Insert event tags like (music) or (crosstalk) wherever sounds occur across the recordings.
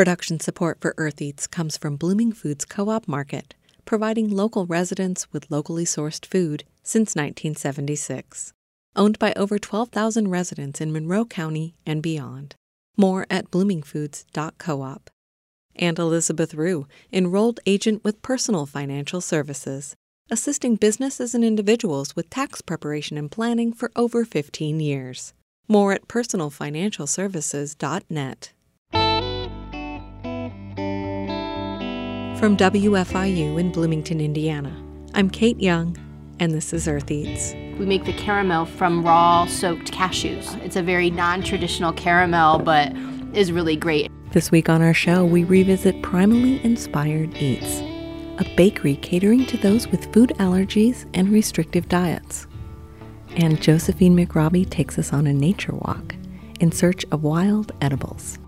Production support for Earth Eats comes from Blooming Foods Co op Market, providing local residents with locally sourced food since 1976. Owned by over 12,000 residents in Monroe County and beyond. More at bloomingfoods.coop. And Elizabeth Rue, enrolled agent with Personal Financial Services, assisting businesses and individuals with tax preparation and planning for over 15 years. More at personalfinancialservices.net. From WFIU in Bloomington, Indiana, I'm Kate Young, and this is Earth Eats. We make the caramel from raw soaked cashews. It's a very non traditional caramel, but is really great. This week on our show, we revisit Primally Inspired Eats, a bakery catering to those with food allergies and restrictive diets. And Josephine McRobbie takes us on a nature walk in search of wild edibles.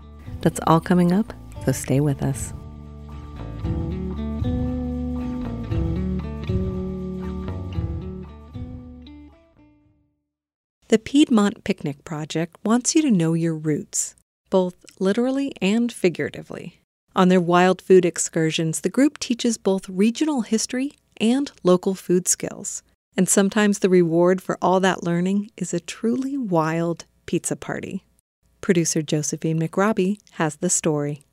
That's all coming up, so stay with us. The Piedmont Picnic Project wants you to know your roots, both literally and figuratively. On their wild food excursions, the group teaches both regional history and local food skills. And sometimes the reward for all that learning is a truly wild pizza party. Producer Josephine McRobbie has the story.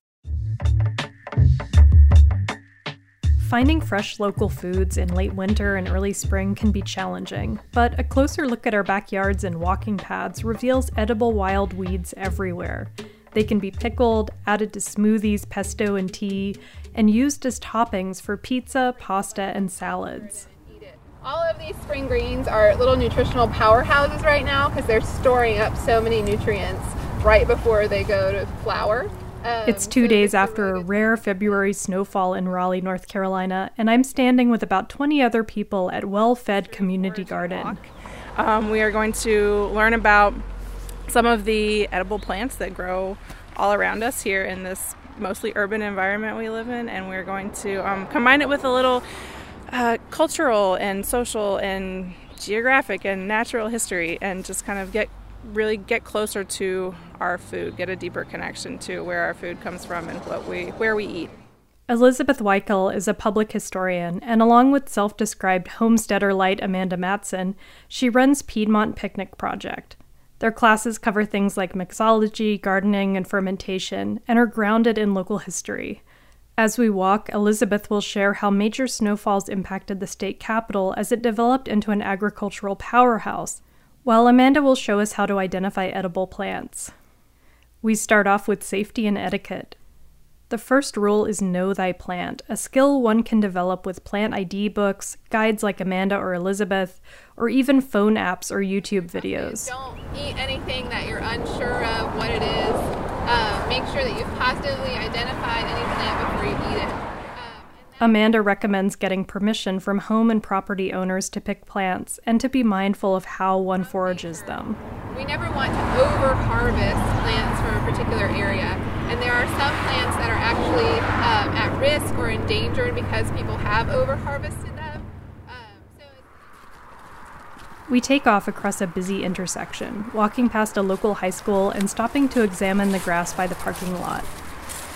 Finding fresh local foods in late winter and early spring can be challenging, but a closer look at our backyards and walking paths reveals edible wild weeds everywhere. They can be pickled, added to smoothies, pesto, and tea, and used as toppings for pizza, pasta, and salads. All of these spring greens are little nutritional powerhouses right now because they're storing up so many nutrients right before they go to flower. Um, it's two so days after a rare February snowfall in Raleigh, North Carolina, and I'm standing with about 20 other people at Well Fed Community Garden. Um, we are going to learn about some of the edible plants that grow all around us here in this mostly urban environment we live in, and we're going to um, combine it with a little uh, cultural and social and geographic and natural history and just kind of get really get closer to our food, get a deeper connection to where our food comes from and what we where we eat. Elizabeth Weichel is a public historian, and along with self described homesteader light Amanda Matson, she runs Piedmont Picnic Project. Their classes cover things like mixology, gardening, and fermentation, and are grounded in local history. As we walk, Elizabeth will share how major snowfalls impacted the state capital as it developed into an agricultural powerhouse, while Amanda will show us how to identify edible plants. We start off with safety and etiquette. The first rule is know thy plant, a skill one can develop with plant ID books, guides like Amanda or Elizabeth, or even phone apps or YouTube videos. Don't eat anything that you're unsure of what it is. Uh, make sure that you've positively identified any plant before you eat it. Amanda recommends getting permission from home and property owners to pick plants and to be mindful of how one forages them. We never want to over harvest plants from a particular area, and there are some plants that are actually um, at risk or endangered because people have over harvested them. Um, we take off across a busy intersection, walking past a local high school and stopping to examine the grass by the parking lot.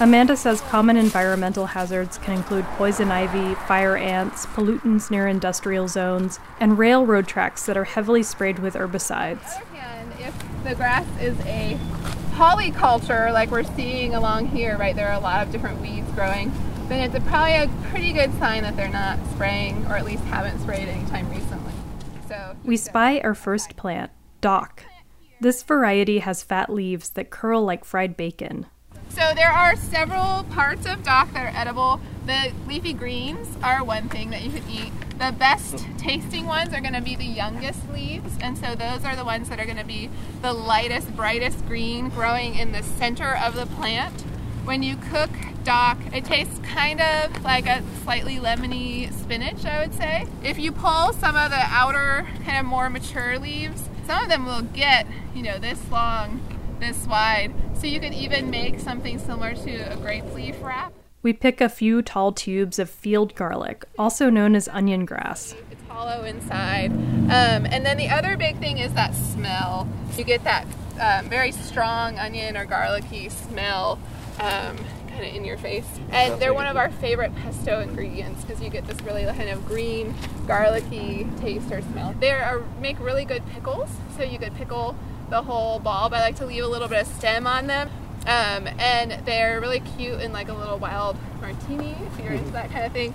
Amanda says common environmental hazards can include poison ivy, fire ants, pollutants near industrial zones, and railroad tracks that are heavily sprayed with herbicides. Hand, if the grass is a polyculture like we're seeing along here, right, there are a lot of different weeds growing, then it's a, probably a pretty good sign that they're not spraying or at least haven't sprayed anytime recently. So we spy our first plant, dock. This variety has fat leaves that curl like fried bacon. So there are several parts of dock that are edible. The leafy greens are one thing that you could eat. The best tasting ones are going to be the youngest leaves, and so those are the ones that are going to be the lightest, brightest green growing in the center of the plant. When you cook dock, it tastes kind of like a slightly lemony spinach, I would say. If you pull some of the outer, kind of more mature leaves, some of them will get, you know, this long this wide. So you could even make something similar to a grape leaf wrap. We pick a few tall tubes of field garlic, also known as onion grass. It's hollow inside. Um, and then the other big thing is that smell. You get that um, very strong onion or garlicky smell um, kind kind of in your face. And they're one of our favorite pesto ingredients because you get this really kind of green, garlicky taste or smell. They are make really good pickles, so you could pickle the whole bulb. I like to leave a little bit of stem on them. Um, and they're really cute in like a little wild martini if you're into that kind of thing.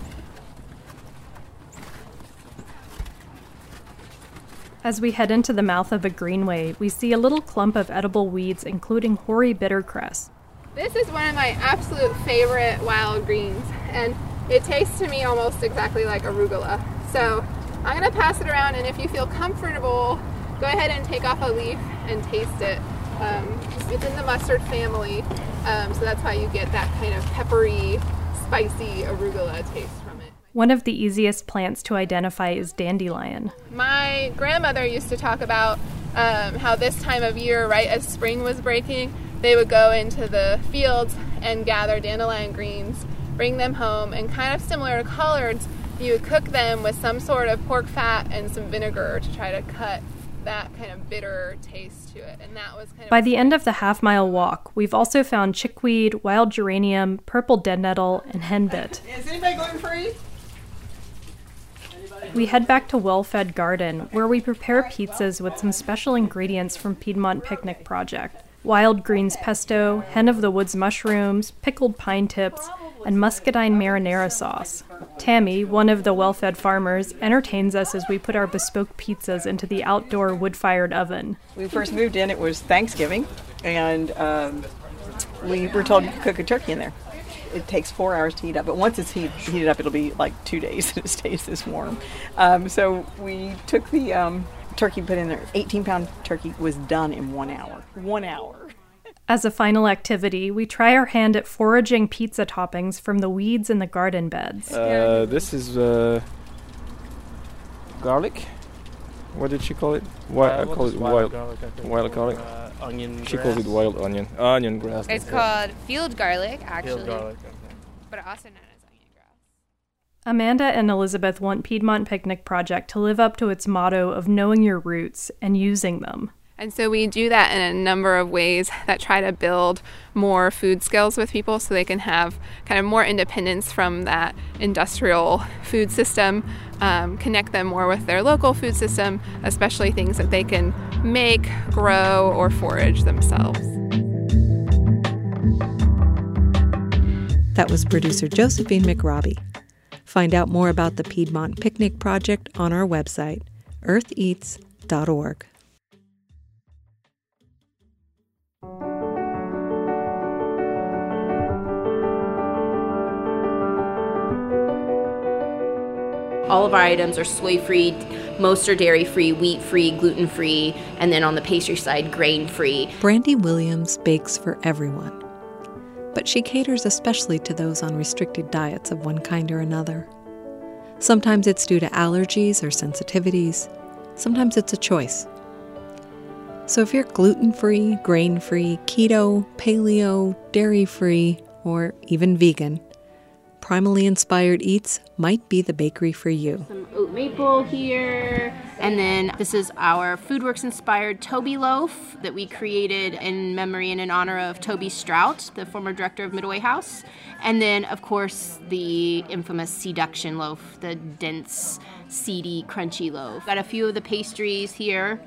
As we head into the mouth of a greenway, we see a little clump of edible weeds, including hoary bittercress. This is one of my absolute favorite wild greens, and it tastes to me almost exactly like arugula. So I'm gonna pass it around, and if you feel comfortable, go ahead and take off a leaf and taste it. Um, it's in the mustard family, um, so that's why you get that kind of peppery, spicy arugula taste from it. One of the easiest plants to identify is dandelion. My grandmother used to talk about um, how this time of year, right as spring was breaking, they would go into the fields and gather dandelion greens, bring them home, and kind of similar to collards, you would cook them with some sort of pork fat and some vinegar to try to cut that kind of bitter taste to it. And that was kind of By the end of the half mile walk, we've also found chickweed, wild geranium, purple dead nettle, and henbit. (laughs) Is anybody gluten free? We head back to Well Fed Garden, where we prepare pizzas with some special ingredients from Piedmont Picnic Project wild greens pesto, hen of the woods mushrooms, pickled pine tips, and muscadine marinara sauce. Tammy, one of the well fed farmers, entertains us as we put our bespoke pizzas into the outdoor wood fired oven. We first moved in, it was Thanksgiving, and um, we were told to cook a turkey in there. It takes four hours to heat up, but once it's heat, heated up, it'll be like two days (laughs) and it stays this warm. Um, so we took the um, turkey, put in there. 18 pound turkey was done in one hour. One hour. As a final activity, we try our hand at foraging pizza toppings from the weeds in the garden beds. Uh, this is uh, garlic. What did she call it? Wi- I call it wild, garlic. Wild garlic. Uh, onion. She calls it wild onion. Onion grass. It's that's it. called field garlic, actually, Field garlic. Okay. but also known as onion grass. Amanda and Elizabeth want Piedmont Picnic Project to live up to its motto of knowing your roots and using them. And so we do that in a number of ways that try to build more food skills with people so they can have kind of more independence from that industrial food system, um, connect them more with their local food system, especially things that they can make, grow, or forage themselves. That was producer Josephine McRobbie. Find out more about the Piedmont Picnic Project on our website, eartheats.org. All of our items are soy free, most are dairy free, wheat free, gluten free, and then on the pastry side, grain free. Brandi Williams bakes for everyone, but she caters especially to those on restricted diets of one kind or another. Sometimes it's due to allergies or sensitivities, sometimes it's a choice. So if you're gluten free, grain free, keto, paleo, dairy free, or even vegan, Primally Inspired Eats might be the bakery for you. Some oat maple here. And then this is our Foodworks inspired Toby loaf that we created in memory and in honor of Toby Strout, the former director of Midway House. And then, of course, the infamous Seduction loaf, the dense, seedy, crunchy loaf. Got a few of the pastries here.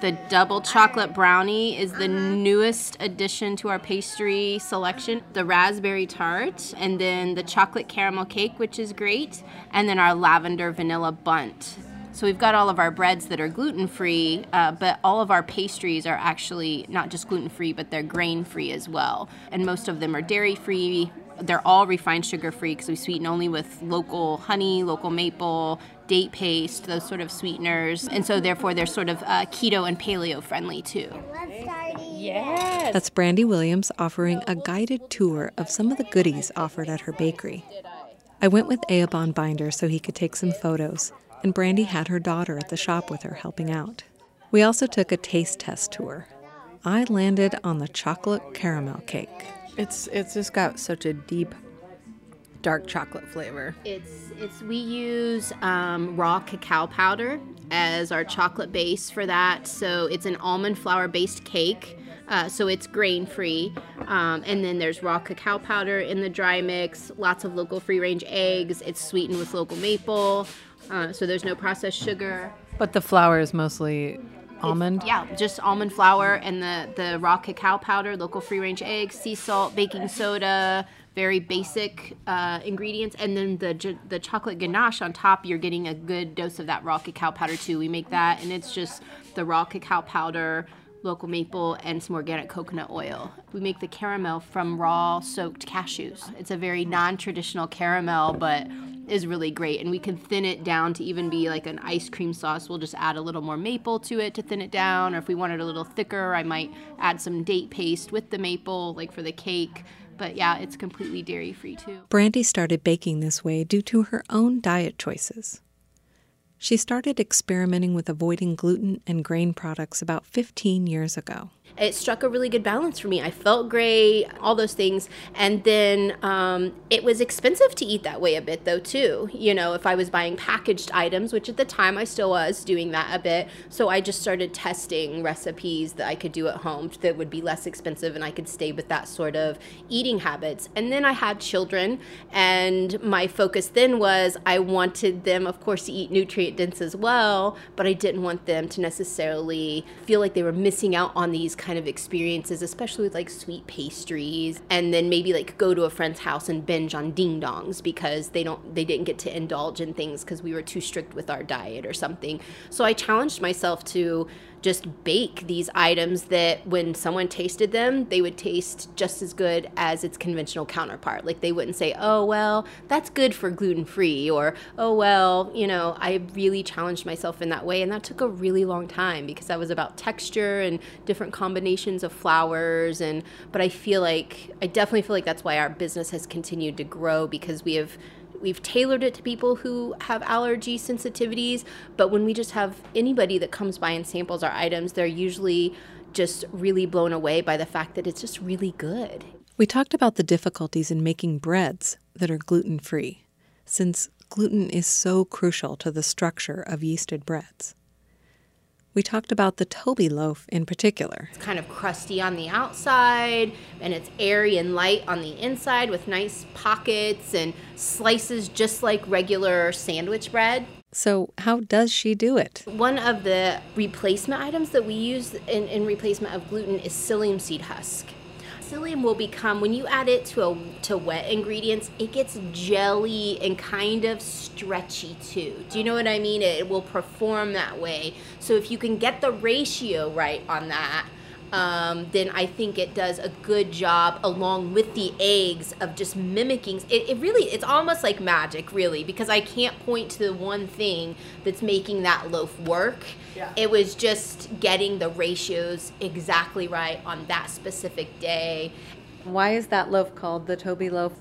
The double chocolate brownie is the newest addition to our pastry selection. The raspberry tart, and then the chocolate caramel cake, which is great, and then our lavender vanilla bundt. So we've got all of our breads that are gluten free, uh, but all of our pastries are actually not just gluten free, but they're grain free as well. And most of them are dairy free. They're all refined sugar free because we sweeten only with local honey, local maple, date paste, those sort of sweeteners. And so therefore they're sort of uh, keto and paleo friendly too. Yes. That's Brandi Williams offering a guided tour of some of the goodies offered at her bakery. I went with Eoban Binder so he could take some photos, and Brandi had her daughter at the shop with her helping out. We also took a taste test tour. I landed on the chocolate caramel cake. It's it's just got such a deep, dark chocolate flavor. It's it's we use um, raw cacao powder as our chocolate base for that. So it's an almond flour based cake. Uh, so it's grain free. Um, and then there's raw cacao powder in the dry mix, lots of local free range eggs. It's sweetened with local maple. Uh, so there's no processed sugar. But the flour is mostly almond? It's, yeah, just almond flour and the, the raw cacao powder, local free range eggs, sea salt, baking soda, very basic uh, ingredients, and then the the chocolate ganache on top. You're getting a good dose of that raw cacao powder too. We make that, and it's just the raw cacao powder, local maple, and some organic coconut oil. We make the caramel from raw soaked cashews. It's a very non-traditional caramel, but is really great and we can thin it down to even be like an ice cream sauce we'll just add a little more maple to it to thin it down or if we want it a little thicker i might add some date paste with the maple like for the cake but yeah, it's completely dairy free too. Brandi started baking this way due to her own diet choices. She started experimenting with avoiding gluten and grain products about 15 years ago it struck a really good balance for me. I felt great, all those things. And then um, it was expensive to eat that way a bit, though, too. You know, if I was buying packaged items, which at the time I still was doing that a bit. So I just started testing recipes that I could do at home that would be less expensive and I could stay with that sort of eating habits. And then I had children, and my focus then was I wanted them, of course, to eat nutrient dense as well, but I didn't want them to necessarily feel like they were missing out on these kind of experiences, especially with like sweet pastries, and then maybe like go to a friend's house and binge on ding dongs because they don't they didn't get to indulge in things because we were too strict with our diet or something. So I challenged myself to just bake these items that when someone tasted them, they would taste just as good as its conventional counterpart. Like they wouldn't say, oh, well, that's good for gluten free, or oh, well, you know, I really challenged myself in that way. And that took a really long time because that was about texture and different combinations of flours. And, but I feel like, I definitely feel like that's why our business has continued to grow because we have we've tailored it to people who have allergy sensitivities but when we just have anybody that comes by and samples our items they're usually just really blown away by the fact that it's just really good. We talked about the difficulties in making breads that are gluten free since gluten is so crucial to the structure of yeasted breads we talked about the Toby loaf in particular. It's kind of crusty on the outside and it's airy and light on the inside with nice pockets and slices just like regular sandwich bread. So, how does she do it? One of the replacement items that we use in, in replacement of gluten is psyllium seed husk psyllium will become when you add it to a to wet ingredients, it gets jelly and kind of stretchy too. Do you know what I mean? It will perform that way. So if you can get the ratio right on that, um, then I think it does a good job along with the eggs of just mimicking. It, it, really, it's almost like magic, really, because I can't point to the one thing that's making that loaf work. Yeah. It was just getting the ratios exactly right on that specific day. Why is that loaf called the Toby loaf?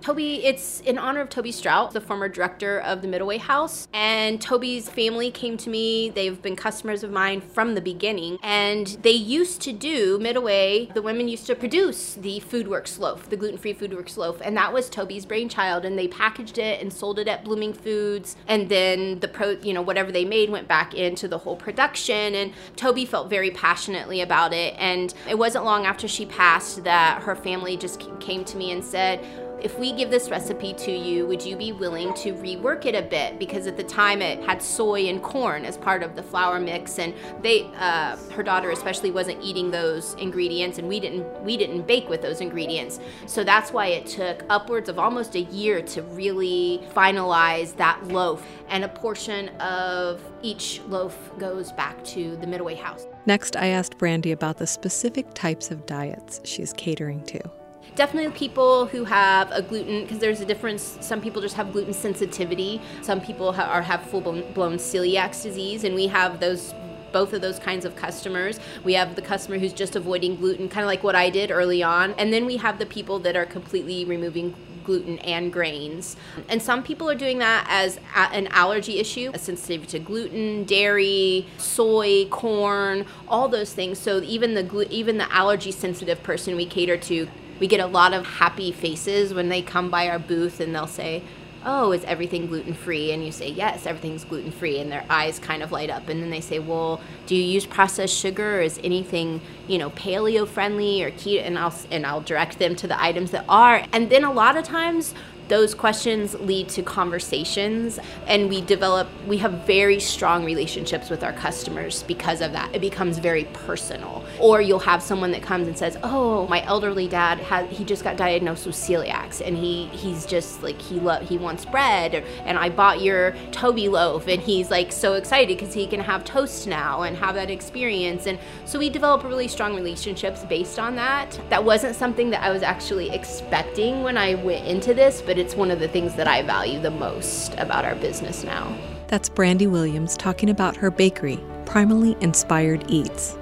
Toby, it's in honor of Toby Strout, the former director of the Middleway House. And Toby's family came to me. They've been customers of mine from the beginning. And they used to do, Middleway, the women used to produce the Foodworks loaf, the gluten free Foodworks loaf. And that was Toby's brainchild. And they packaged it and sold it at Blooming Foods. And then the pro, you know, whatever they made went back into the whole production. And Toby felt very passionately about it. And it wasn't long after she passed that her family just came to me and said, if we give this recipe to you, would you be willing to rework it a bit? Because at the time it had soy and corn as part of the flour mix, and they, uh, her daughter especially, wasn't eating those ingredients, and we didn't, we didn't bake with those ingredients. So that's why it took upwards of almost a year to really finalize that loaf, and a portion of each loaf goes back to the Midway House. Next, I asked Brandi about the specific types of diets she's catering to definitely people who have a gluten because there's a difference some people just have gluten sensitivity some people ha- are have full blown celiac disease and we have those both of those kinds of customers. We have the customer who's just avoiding gluten, kind of like what I did early on. And then we have the people that are completely removing gluten and grains. And some people are doing that as a- an allergy issue, a sensitivity to gluten, dairy, soy, corn, all those things. So even the glu- even the allergy sensitive person we cater to we get a lot of happy faces when they come by our booth and they'll say, oh, is everything gluten free? And you say, yes, everything's gluten free. And their eyes kind of light up. And then they say, well, do you use processed sugar? Or is anything, you know, paleo friendly or keto? And I'll, and I'll direct them to the items that are. And then a lot of times, those questions lead to conversations and we develop we have very strong relationships with our customers because of that. It becomes very personal. Or you'll have someone that comes and says oh my elderly dad had he just got diagnosed with celiac and he he's just like he lo- he wants bread and i bought your toby loaf and he's like so excited because he can have toast now and have that experience. And so we develop really strong relationships based on that. That wasn't something that i was actually expecting when i went into this but it's one of the things that I value the most about our business now. That's Brandi Williams talking about her bakery, Primally Inspired Eats.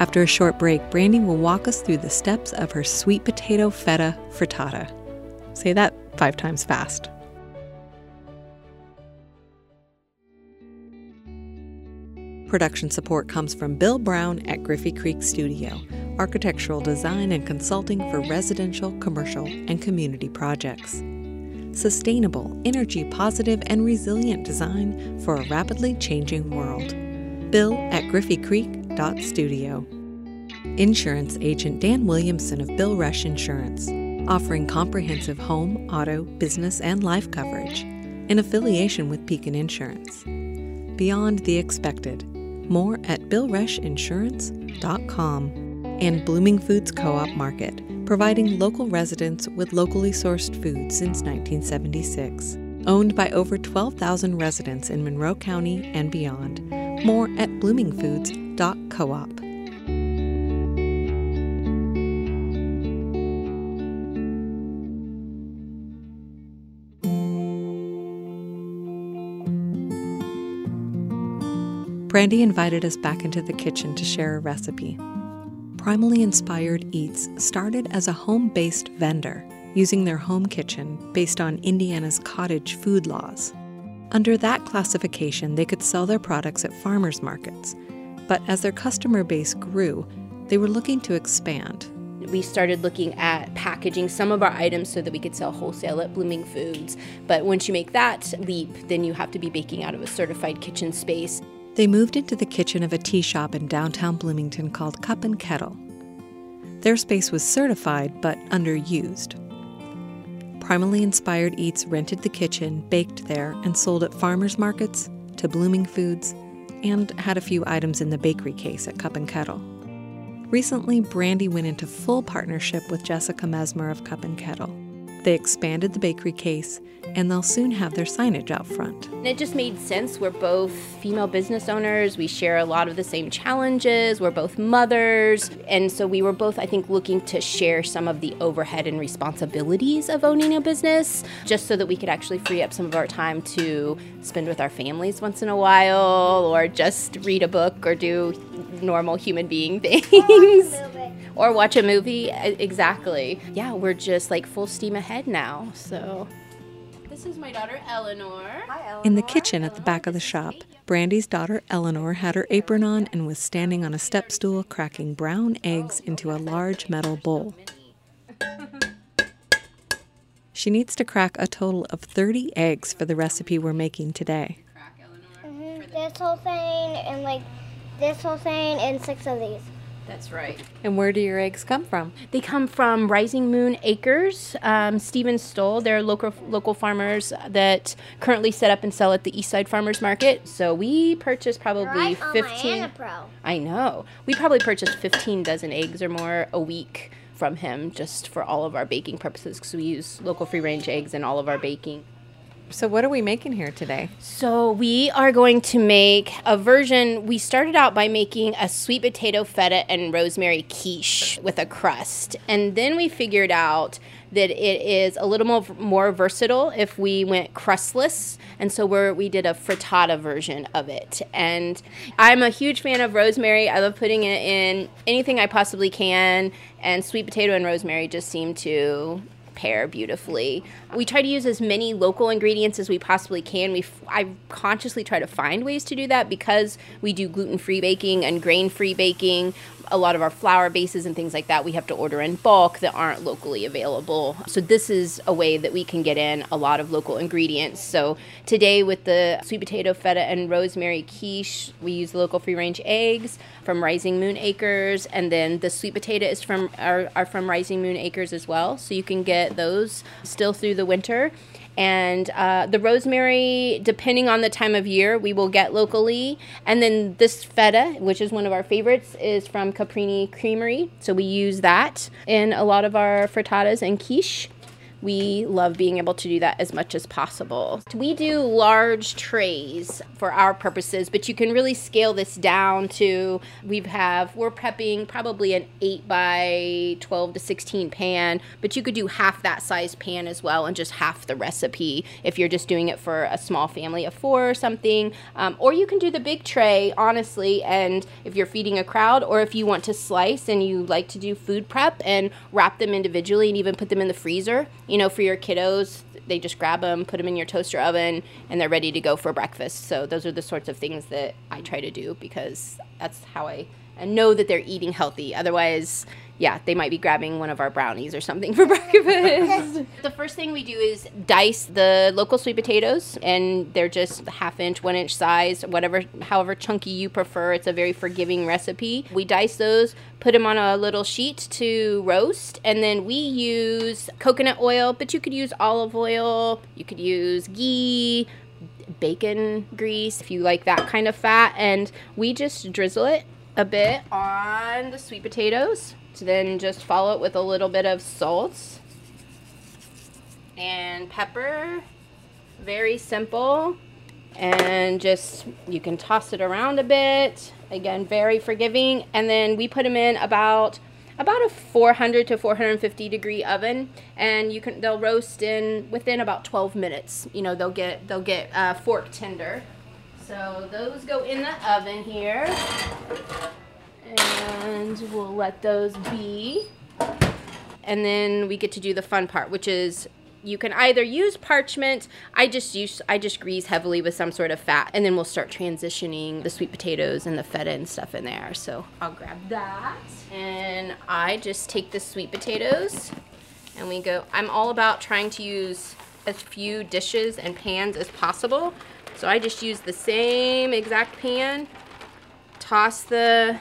After a short break, Brandi will walk us through the steps of her sweet potato feta frittata. Say that five times fast. Production support comes from Bill Brown at Griffey Creek Studio, architectural design and consulting for residential, commercial, and community projects sustainable, energy positive, and resilient design for a rapidly changing world. Bill at griffeycreek.studio. Insurance agent Dan Williamson of Bill Rush Insurance, offering comprehensive home, auto, business, and life coverage in affiliation with Pekin Insurance. Beyond the expected. More at billrushinsurance.com. And Blooming Foods Co op Market providing local residents with locally sourced food since 1976. Owned by over 12,000 residents in Monroe County and beyond. More at bloomingfoods.coop. Brandi invited us back into the kitchen to share a recipe. Primally Inspired Eats started as a home based vendor using their home kitchen based on Indiana's cottage food laws. Under that classification, they could sell their products at farmers markets. But as their customer base grew, they were looking to expand. We started looking at packaging some of our items so that we could sell wholesale at Blooming Foods. But once you make that leap, then you have to be baking out of a certified kitchen space. They moved into the kitchen of a tea shop in downtown Bloomington called Cup and Kettle. Their space was certified but underused. Primally Inspired Eats rented the kitchen, baked there, and sold at farmers markets, to Blooming Foods, and had a few items in the bakery case at Cup and Kettle. Recently, Brandi went into full partnership with Jessica Mesmer of Cup and Kettle. They expanded the bakery case and they'll soon have their signage out front. It just made sense. We're both female business owners. We share a lot of the same challenges. We're both mothers. And so we were both, I think, looking to share some of the overhead and responsibilities of owning a business just so that we could actually free up some of our time to spend with our families once in a while or just read a book or do normal human being (laughs) things or watch a movie. Exactly. Yeah, we're just like full steam ahead now. So this is my daughter Eleanor. Hi, Eleanor. In the kitchen at the back of the shop, Brandi's daughter Eleanor had her apron on and was standing on a step stool cracking brown eggs into a large metal bowl. (laughs) She needs to crack a total of 30 eggs for the recipe we're making today. Mm-hmm. This whole thing and like this whole thing and six of these. That's right. And where do your eggs come from? They come from Rising Moon Acres, um, Stephen Stoll. They're local local farmers that currently set up and sell at the Eastside Farmers Market. So we purchased probably right 15. I know. We probably purchased 15 dozen eggs or more a week from him just for all of our baking purposes because we use local free range eggs in all of our baking. So, what are we making here today? So, we are going to make a version. We started out by making a sweet potato feta and rosemary quiche with a crust. And then we figured out that it is a little more, more versatile if we went crustless. And so we're we did a frittata version of it. And I'm a huge fan of rosemary. I love putting it in anything I possibly can. And sweet potato and rosemary just seem to pair beautifully. We try to use as many local ingredients as we possibly can. We I consciously try to find ways to do that because we do gluten-free baking and grain-free baking. A lot of our flour bases and things like that we have to order in bulk that aren't locally available. So this is a way that we can get in a lot of local ingredients. So today with the sweet potato feta and rosemary quiche, we use local free range eggs from Rising Moon Acres, and then the sweet potato is from are, are from Rising Moon Acres as well. So you can get those still through the winter. And uh, the rosemary, depending on the time of year, we will get locally. And then this feta, which is one of our favorites, is from Caprini Creamery. So we use that in a lot of our frittatas and quiche we love being able to do that as much as possible. We do large trays for our purposes, but you can really scale this down to we have we're prepping probably an 8 by 12 to 16 pan, but you could do half that size pan as well and just half the recipe if you're just doing it for a small family of 4 or something. Um, or you can do the big tray honestly and if you're feeding a crowd or if you want to slice and you like to do food prep and wrap them individually and even put them in the freezer you know, for your kiddos, they just grab them, put them in your toaster oven, and they're ready to go for breakfast. So those are the sorts of things that I try to do because that's how I know that they're eating healthy. Otherwise, yeah, they might be grabbing one of our brownies or something (laughs) for breakfast. the first thing we do is dice the local sweet potatoes, and they're just half inch, one inch size, whatever, however chunky you prefer. It's a very forgiving recipe. We dice those, put them on a little sheet to roast, and then we use coconut oil, but you could use olive oil, you could use ghee, bacon grease if you like that kind of fat, and we just drizzle it a bit on the sweet potatoes to then just follow it with a little bit of salt and pepper. Very simple. And just, you can toss it around a bit. Again, very forgiving. And then we put them in about about a 400 to 450 degree oven and you can they'll roast in within about 12 minutes you know they'll get they'll get uh, fork tender so those go in the oven here. And we'll let those be. And then we get to do the fun part, which is you can either use parchment. I just use i just grease heavily with some sort of fat and then we'll start transitioning the sweet potatoes and the feta and stuff in there. So i'll grab that. And i just take the sweet potatoes and we go. I'm all about trying to use as few dishes and pans as possible so i just use the same exact pan toss the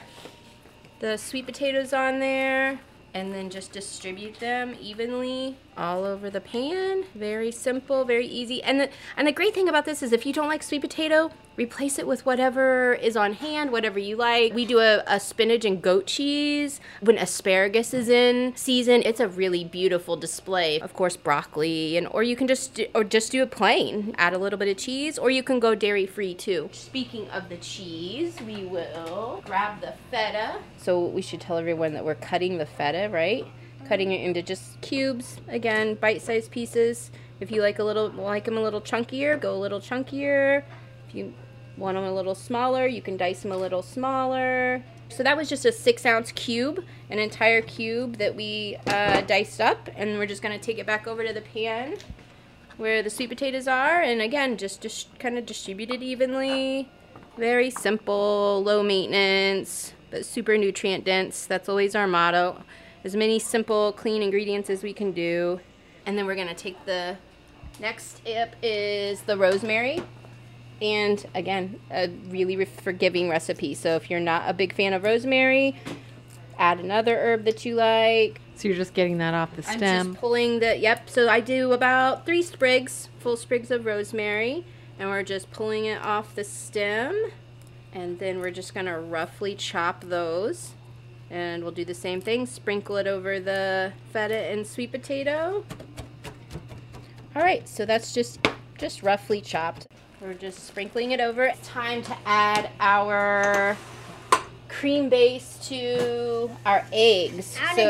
the sweet potatoes on there and then just distribute them evenly all over the pan. Very simple, very easy. And the, and the great thing about this is if you don't like sweet potato, replace it with whatever is on hand, whatever you like. We do a, a spinach and goat cheese. When asparagus is in season, it's a really beautiful display. Of course, broccoli, and or you can just or just do it plain. Add a little bit of cheese, or you can go dairy free too. Speaking of the cheese, we will grab the feta. So we should tell everyone that we're cutting the feta, right? cutting it into just cubes. Again, bite-sized pieces. If you like a little like them a little chunkier, go a little chunkier. If you want them a little smaller, you can dice them a little smaller. So that was just a six ounce cube, an entire cube that we uh, diced up, and we're just gonna take it back over to the pan where the sweet potatoes are, and again, just, just kind of distribute it evenly. Very simple, low maintenance, but super nutrient dense. That's always our motto as many simple, clean ingredients as we can do. And then we're gonna take the next step is the rosemary. And again, a really forgiving recipe. So if you're not a big fan of rosemary, add another herb that you like. So you're just getting that off the stem? I'm just pulling the, yep. So I do about three sprigs, full sprigs of rosemary. And we're just pulling it off the stem. And then we're just gonna roughly chop those. And we'll do the same thing, sprinkle it over the feta and sweet potato. All right, so that's just, just roughly chopped. We're just sprinkling it over. Time to add our cream base to our eggs. so,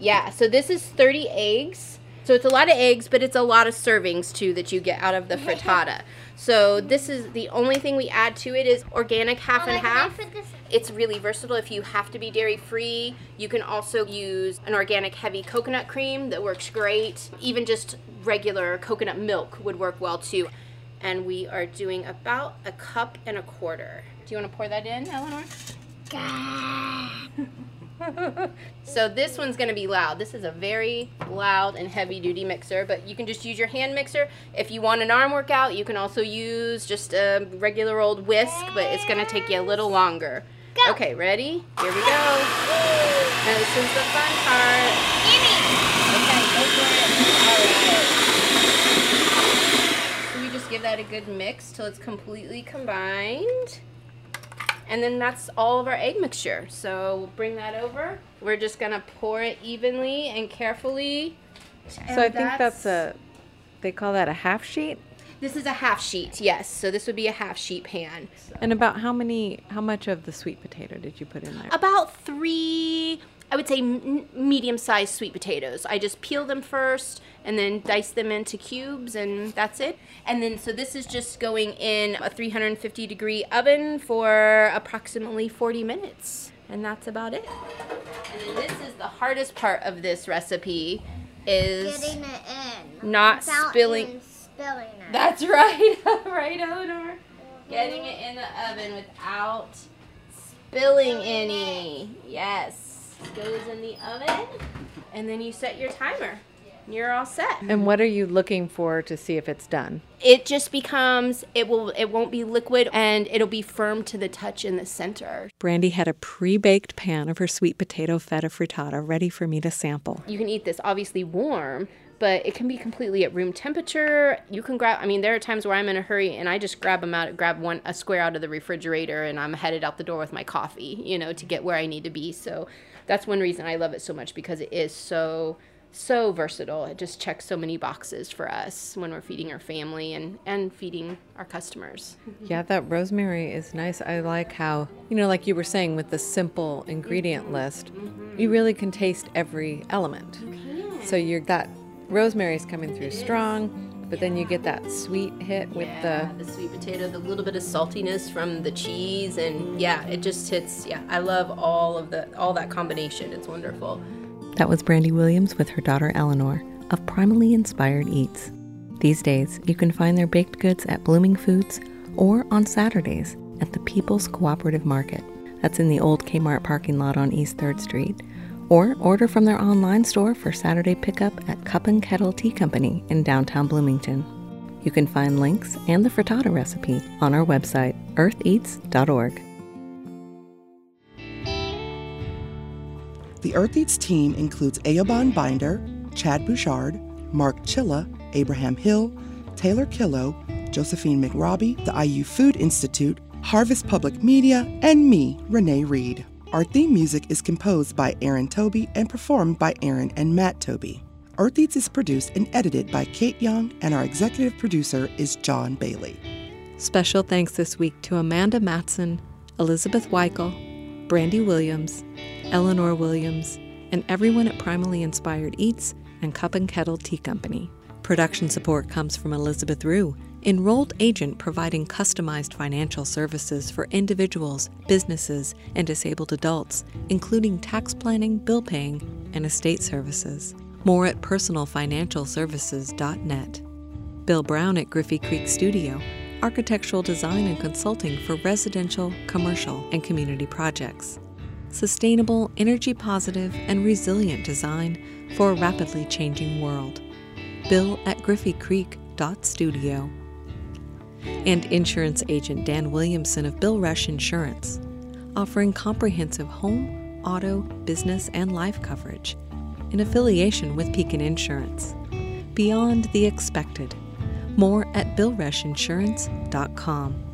yeah, so this is 30 eggs. So it's a lot of eggs, but it's a lot of servings too that you get out of the (laughs) frittata. So this is the only thing we add to it is organic half and half. It's really versatile if you have to be dairy free. You can also use an organic heavy coconut cream that works great. Even just regular coconut milk would work well too. And we are doing about a cup and a quarter. Do you want to pour that in, Eleanor? (laughs) so this one's going to be loud. This is a very loud and heavy duty mixer, but you can just use your hand mixer. If you want an arm workout, you can also use just a regular old whisk, but it's going to take you a little longer. Go. Okay, ready? Here we go. Now this is the fun part. Okay, go for it. All right. So we just give that a good mix till it's completely combined. And then that's all of our egg mixture. So we'll bring that over. We're just gonna pour it evenly and carefully. So I think that's a, they call that a half sheet. This is a half sheet, yes. So this would be a half sheet pan. And about how many, how much of the sweet potato did you put in there? About three, I would say m- medium sized sweet potatoes. I just peel them first and then dice them into cubes, and that's it. And then, so this is just going in a 350 degree oven for approximately 40 minutes. And that's about it. And then this is the hardest part of this recipe is Getting it in. not spilling. spilling it. That's (laughs) right, (laughs) right, Eleanor. Mm-hmm. Getting it in the oven without spilling any. Yes. Goes in the oven, and then you set your timer. You're all set. And what are you looking for to see if it's done? It just becomes it will it won't be liquid and it'll be firm to the touch in the center. Brandi had a pre baked pan of her sweet potato feta frittata ready for me to sample. You can eat this obviously warm, but it can be completely at room temperature. You can grab. I mean, there are times where I'm in a hurry and I just grab them out, grab one a square out of the refrigerator, and I'm headed out the door with my coffee, you know, to get where I need to be. So that's one reason I love it so much because it is so so versatile. It just checks so many boxes for us when we're feeding our family and and feeding our customers. Yeah, that rosemary is nice. I like how, you know, like you were saying with the simple ingredient list, you really can taste every element. So you're that rosemary's coming through strong, but then you get that sweet hit with Yeah, the the sweet potato, the little bit of saltiness from the cheese, and yeah, it just hits. Yeah, I love all of the all that combination. It's wonderful. That was Brandi Williams with her daughter Eleanor of Primally Inspired Eats. These days, you can find their baked goods at Blooming Foods or on Saturdays at the People's Cooperative Market. That's in the old Kmart parking lot on East 3rd Street. Or order from their online store for Saturday pickup at Cup and Kettle Tea Company in downtown Bloomington. You can find links and the frittata recipe on our website, eartheats.org. The Earth Eats team includes Eoban Binder, Chad Bouchard, Mark Chilla, Abraham Hill, Taylor Killo, Josephine McRobbie, the IU Food Institute, Harvest Public Media, and me, Renee Reed. Our theme music is composed by Aaron Toby and performed by Aaron and Matt Toby. Earth Eats is produced and edited by Kate Young, and our executive producer is John Bailey. Special thanks this week to Amanda Matson, Elizabeth Weichel, Brandi Williams, Eleanor Williams, and everyone at Primally Inspired Eats and Cup and Kettle Tea Company. Production support comes from Elizabeth Rue, enrolled agent providing customized financial services for individuals, businesses, and disabled adults, including tax planning, bill paying, and estate services. More at personalfinancialservices.net. Bill Brown at Griffey Creek Studio, architectural design and consulting for residential, commercial, and community projects. Sustainable, energy positive, and resilient design for a rapidly changing world. Bill at griffeycreek.studio. And insurance agent Dan Williamson of Bill Rush Insurance, offering comprehensive home, auto, business, and life coverage in affiliation with Pekin Insurance. Beyond the expected. More at BillRushInsurance.com.